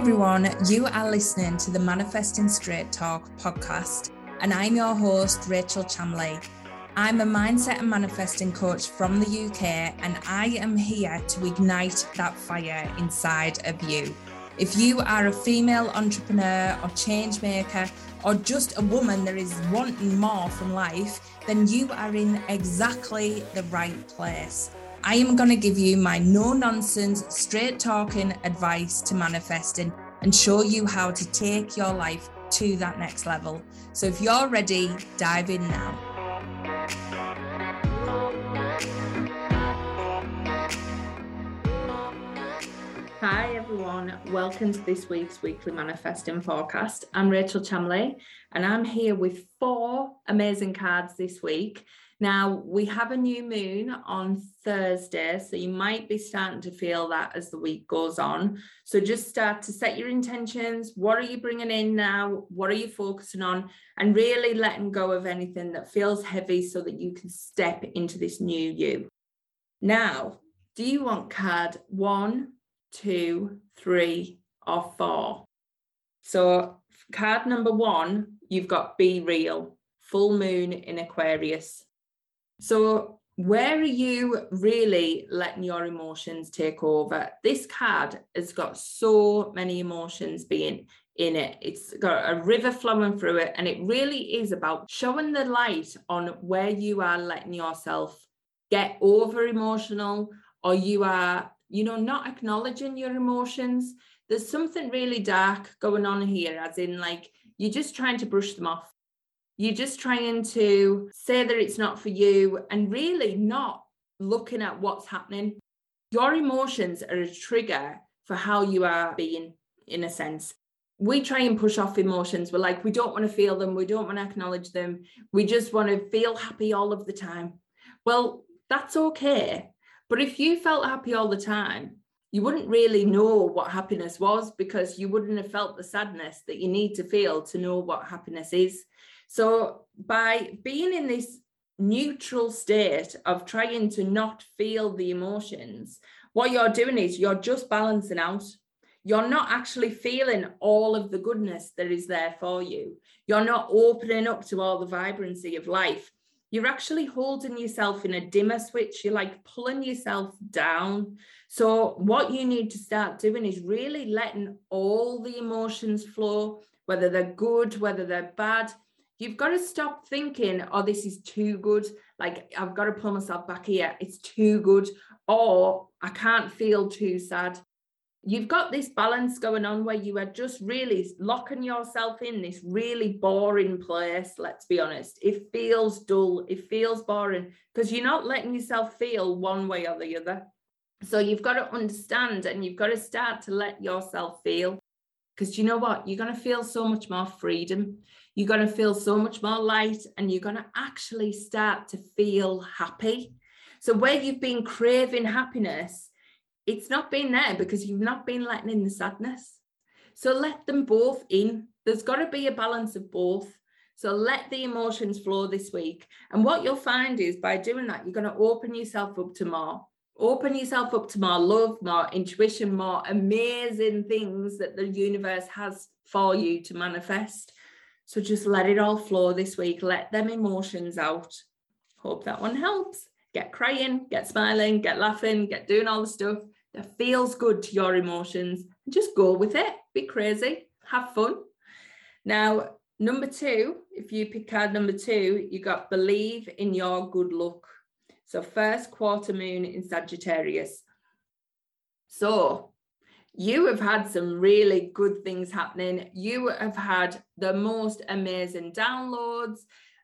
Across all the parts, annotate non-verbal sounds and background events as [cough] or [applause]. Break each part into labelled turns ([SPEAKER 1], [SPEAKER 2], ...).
[SPEAKER 1] everyone, you are listening to the Manifesting Straight Talk podcast, and I'm your host, Rachel Chamley. I'm a mindset and manifesting coach from the UK, and I am here to ignite that fire inside of you. If you are a female entrepreneur or change maker, or just a woman that is wanting more from life, then you are in exactly the right place. I am going to give you my no nonsense, straight talking advice to manifesting and show you how to take your life to that next level. So if you're ready, dive in now. Hi, everyone. Welcome to this week's weekly manifesting forecast. I'm Rachel Chamley, and I'm here with four amazing cards this week. Now, we have a new moon on Thursday, so you might be starting to feel that as the week goes on. So just start to set your intentions. What are you bringing in now? What are you focusing on? And really letting go of anything that feels heavy so that you can step into this new you. Now, do you want card one, two, three, or four? So, card number one, you've got Be Real, full moon in Aquarius. So, where are you really letting your emotions take over? This card has got so many emotions being in it. It's got a river flowing through it, and it really is about showing the light on where you are letting yourself get over emotional or you are, you know, not acknowledging your emotions. There's something really dark going on here, as in, like, you're just trying to brush them off you're just trying to say that it's not for you and really not looking at what's happening. Your emotions are a trigger for how you are being, in a sense. We try and push off emotions. We're like, we don't want to feel them. We don't want to acknowledge them. We just want to feel happy all of the time. Well, that's okay. But if you felt happy all the time, you wouldn't really know what happiness was because you wouldn't have felt the sadness that you need to feel to know what happiness is. So by being in this neutral state of trying to not feel the emotions, what you're doing is you're just balancing out. You're not actually feeling all of the goodness that is there for you. You're not opening up to all the vibrancy of life. You're actually holding yourself in a dimmer switch. You're like pulling yourself down. So, what you need to start doing is really letting all the emotions flow, whether they're good, whether they're bad you've got to stop thinking, oh, this is too good. Like, I've got to pull myself back here. It's too good. Or I can't feel too sad. You've got this balance going on where you are just really locking yourself in this really boring place. Let's be honest. It feels dull. It feels boring because you're not letting yourself feel one way or the other. So you've got to understand and you've got to start to let yourself feel. Because you know what? You're going to feel so much more freedom you're going to feel so much more light and you're going to actually start to feel happy. So, where you've been craving happiness, it's not been there because you've not been letting in the sadness. So, let them both in. There's got to be a balance of both. So, let the emotions flow this week. And what you'll find is by doing that, you're going to open yourself up to more. Open yourself up to more love, more intuition, more amazing things that the universe has for you to manifest. So just let it all flow this week. Let them emotions out. Hope that one helps. Get crying, get smiling, get laughing, get doing all the stuff that feels good to your emotions. Just go with it. Be crazy. Have fun. Now, number two, if you pick card number two, you got believe in your good luck. So, first quarter moon in Sagittarius. So, you have had some really good things happening. You have had the most amazing downloads,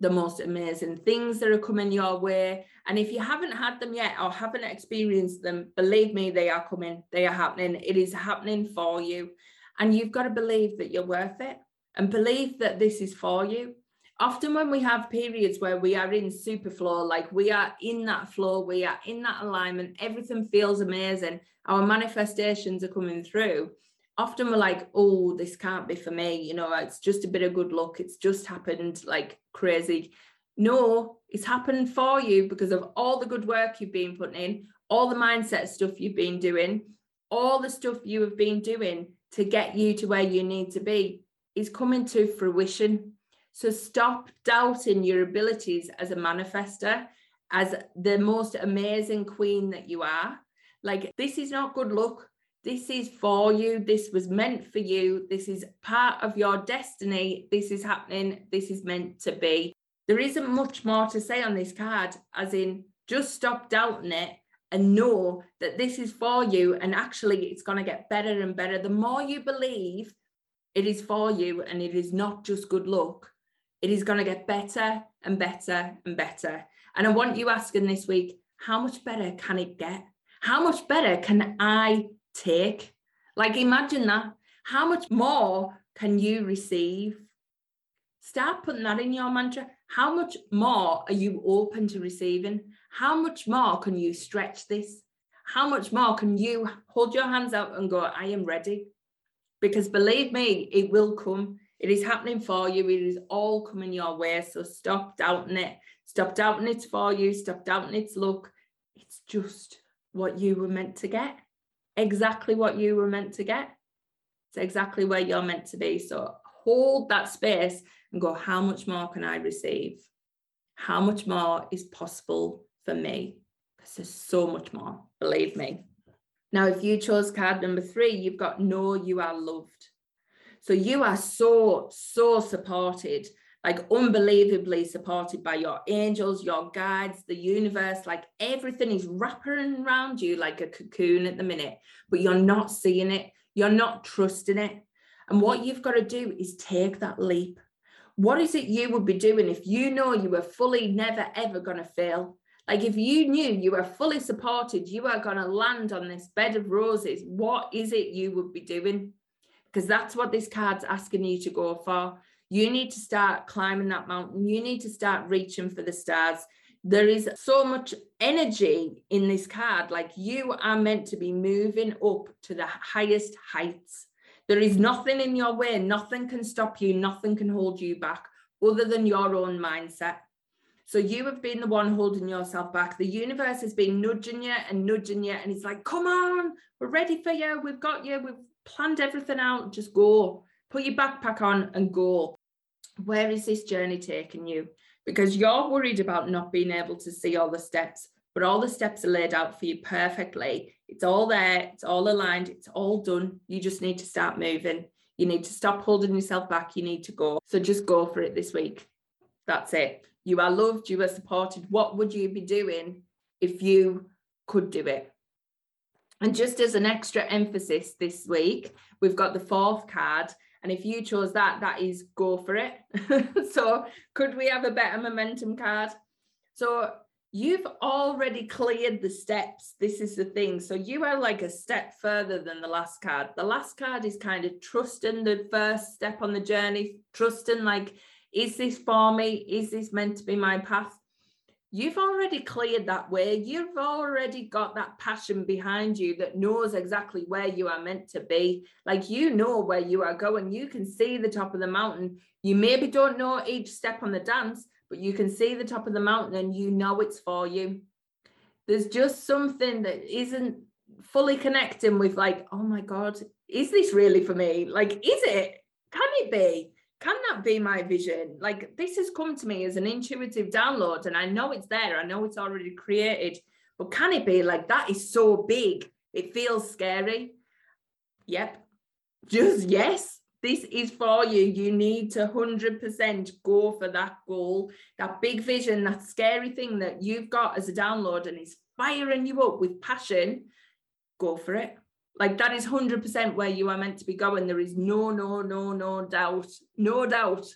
[SPEAKER 1] the most amazing things that are coming your way. And if you haven't had them yet or haven't experienced them, believe me, they are coming, they are happening. It is happening for you. And you've got to believe that you're worth it and believe that this is for you often when we have periods where we are in super flow, like we are in that flow, we are in that alignment, everything feels amazing, our manifestations are coming through. Often we're like, oh, this can't be for me. You know, it's just a bit of good luck. It's just happened like crazy. No, it's happened for you because of all the good work you've been putting in, all the mindset stuff you've been doing, all the stuff you have been doing to get you to where you need to be is coming to fruition. So stop doubting your abilities as a manifester, as the most amazing queen that you are. Like, this is not good luck. This is for you. This was meant for you. This is part of your destiny. This is happening. This is meant to be. There isn't much more to say on this card, as in just stop doubting it and know that this is for you. And actually, it's going to get better and better. The more you believe it is for you and it is not just good luck, it is going to get better and better and better. And I want you asking this week how much better can it get? How much better can I take? Like, imagine that. How much more can you receive? Start putting that in your mantra. How much more are you open to receiving? How much more can you stretch this? How much more can you hold your hands out and go, I am ready? Because believe me, it will come. It is happening for you. It is all coming your way. So stop doubting it. Stop doubting it's for you. Stop doubting its luck. It's just what you were meant to get. Exactly what you were meant to get. It's exactly where you're meant to be. So hold that space and go, how much more can I receive? How much more is possible for me because there's so much more, believe me. Now, if you chose card number three, you've got know you are loved. So you are so, so supported, like unbelievably supported by your angels, your guides, the universe. Like everything is wrapping around you like a cocoon at the minute, but you're not seeing it. You're not trusting it. And what you've got to do is take that leap. What is it you would be doing if you know you were fully never ever going to fail? Like if you knew you were fully supported, you are going to land on this bed of roses, what is it you would be doing? Because that's what this card's asking you to go for. You need to start climbing that mountain. You need to start reaching for the stars. There is so much energy in this card. Like you are meant to be moving up to the highest heights. There is nothing in your way. Nothing can stop you. Nothing can hold you back other than your own mindset. So you have been the one holding yourself back. The universe has been nudging you and nudging you, and it's like, come on, we're ready for you. We've got you. We've planned everything out. Just go. Put your backpack on and go. Where is this journey taking you? Because you're worried about not being able to see all the steps, but all the steps are laid out for you perfectly. It's all there, it's all aligned, it's all done. You just need to start moving. You need to stop holding yourself back. You need to go. So just go for it this week. That's it you are loved, you are supported. What would you be doing if you could do it? And just as an extra emphasis this week, we've got the fourth card. And if you chose that, that is go for it. [laughs] so, could we have a better momentum card? So, you've already cleared the steps. This is the thing. So, you are like a step further than the last card. The last card is kind of trusting the first step on the journey, trusting like is this for me? Is this meant to be my path? You've already cleared that way. You've already got that passion behind you that knows exactly where you are meant to be. Like you know where you are going. You can see the top of the mountain. You maybe don't know each step on the dance, but you can see the top of the mountain and you know it's for you. There's just something that isn't fully connecting with, like, oh my God, is this really for me? Like, is it? Can it be? Can that be my vision? Like this has come to me as an intuitive download, and I know it's there. I know it's already created, but can it be like that? Is so big, it feels scary. Yep, just yes. This is for you. You need to 100% go for that goal, that big vision, that scary thing that you've got as a download and is firing you up with passion. Go for it. Like that is 100% where you are meant to be going. There is no, no, no, no doubt, no doubt.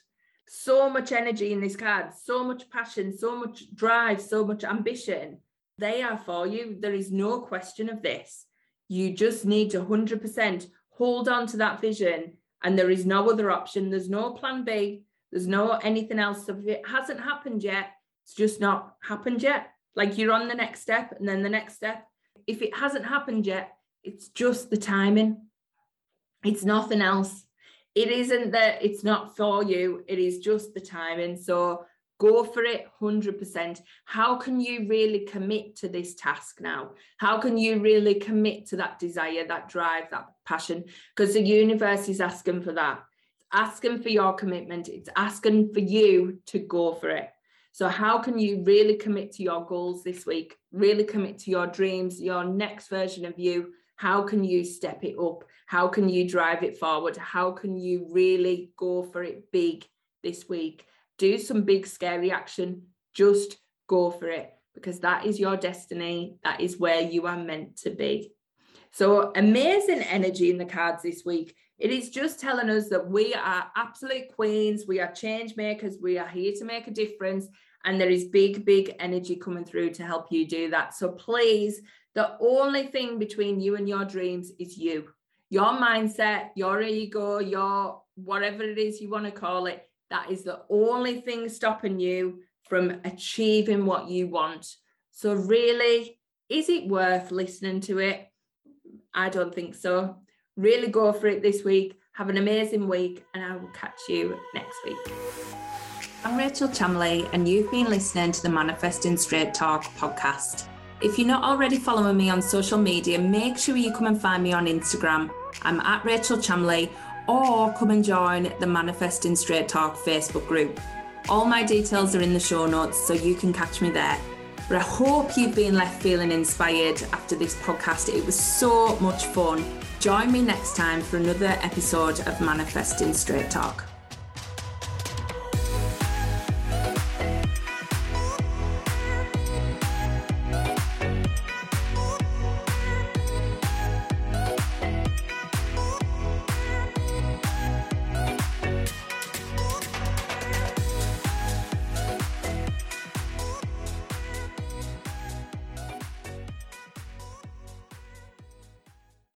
[SPEAKER 1] So much energy in this card, so much passion, so much drive, so much ambition. They are for you. There is no question of this. You just need to 100% hold on to that vision, and there is no other option. There's no plan B. There's no anything else. If it hasn't happened yet, it's just not happened yet. Like you're on the next step and then the next step. If it hasn't happened yet, it's just the timing. It's nothing else. It isn't that it's not for you, it is just the timing. So Go for it 100%. How can you really commit to this task now? How can you really commit to that desire, that drive, that passion? Because the universe is asking for that. It's asking for your commitment. It's asking for you to go for it. So, how can you really commit to your goals this week? Really commit to your dreams, your next version of you? How can you step it up? How can you drive it forward? How can you really go for it big this week? do some big scary action, just go for it because that is your destiny. That is where you are meant to be. So amazing energy in the cards this week. It is just telling us that we are absolute queens. We are change makers. We are here to make a difference. And there is big, big energy coming through to help you do that. So please, the only thing between you and your dreams is you. Your mindset, your ego, your whatever it is you want to call it, that is the only thing stopping you from achieving what you want. So, really, is it worth listening to it? I don't think so. Really go for it this week. Have an amazing week, and I will catch you next week. I'm Rachel Chamley, and you've been listening to the Manifesting Straight Talk podcast. If you're not already following me on social media, make sure you come and find me on Instagram. I'm at Rachel Chamley or come and join the Manifesting Straight Talk Facebook group. All my details are in the show notes, so you can catch me there. But I hope you've been left feeling inspired after this podcast. It was so much fun. Join me next time for another episode of Manifesting Straight Talk.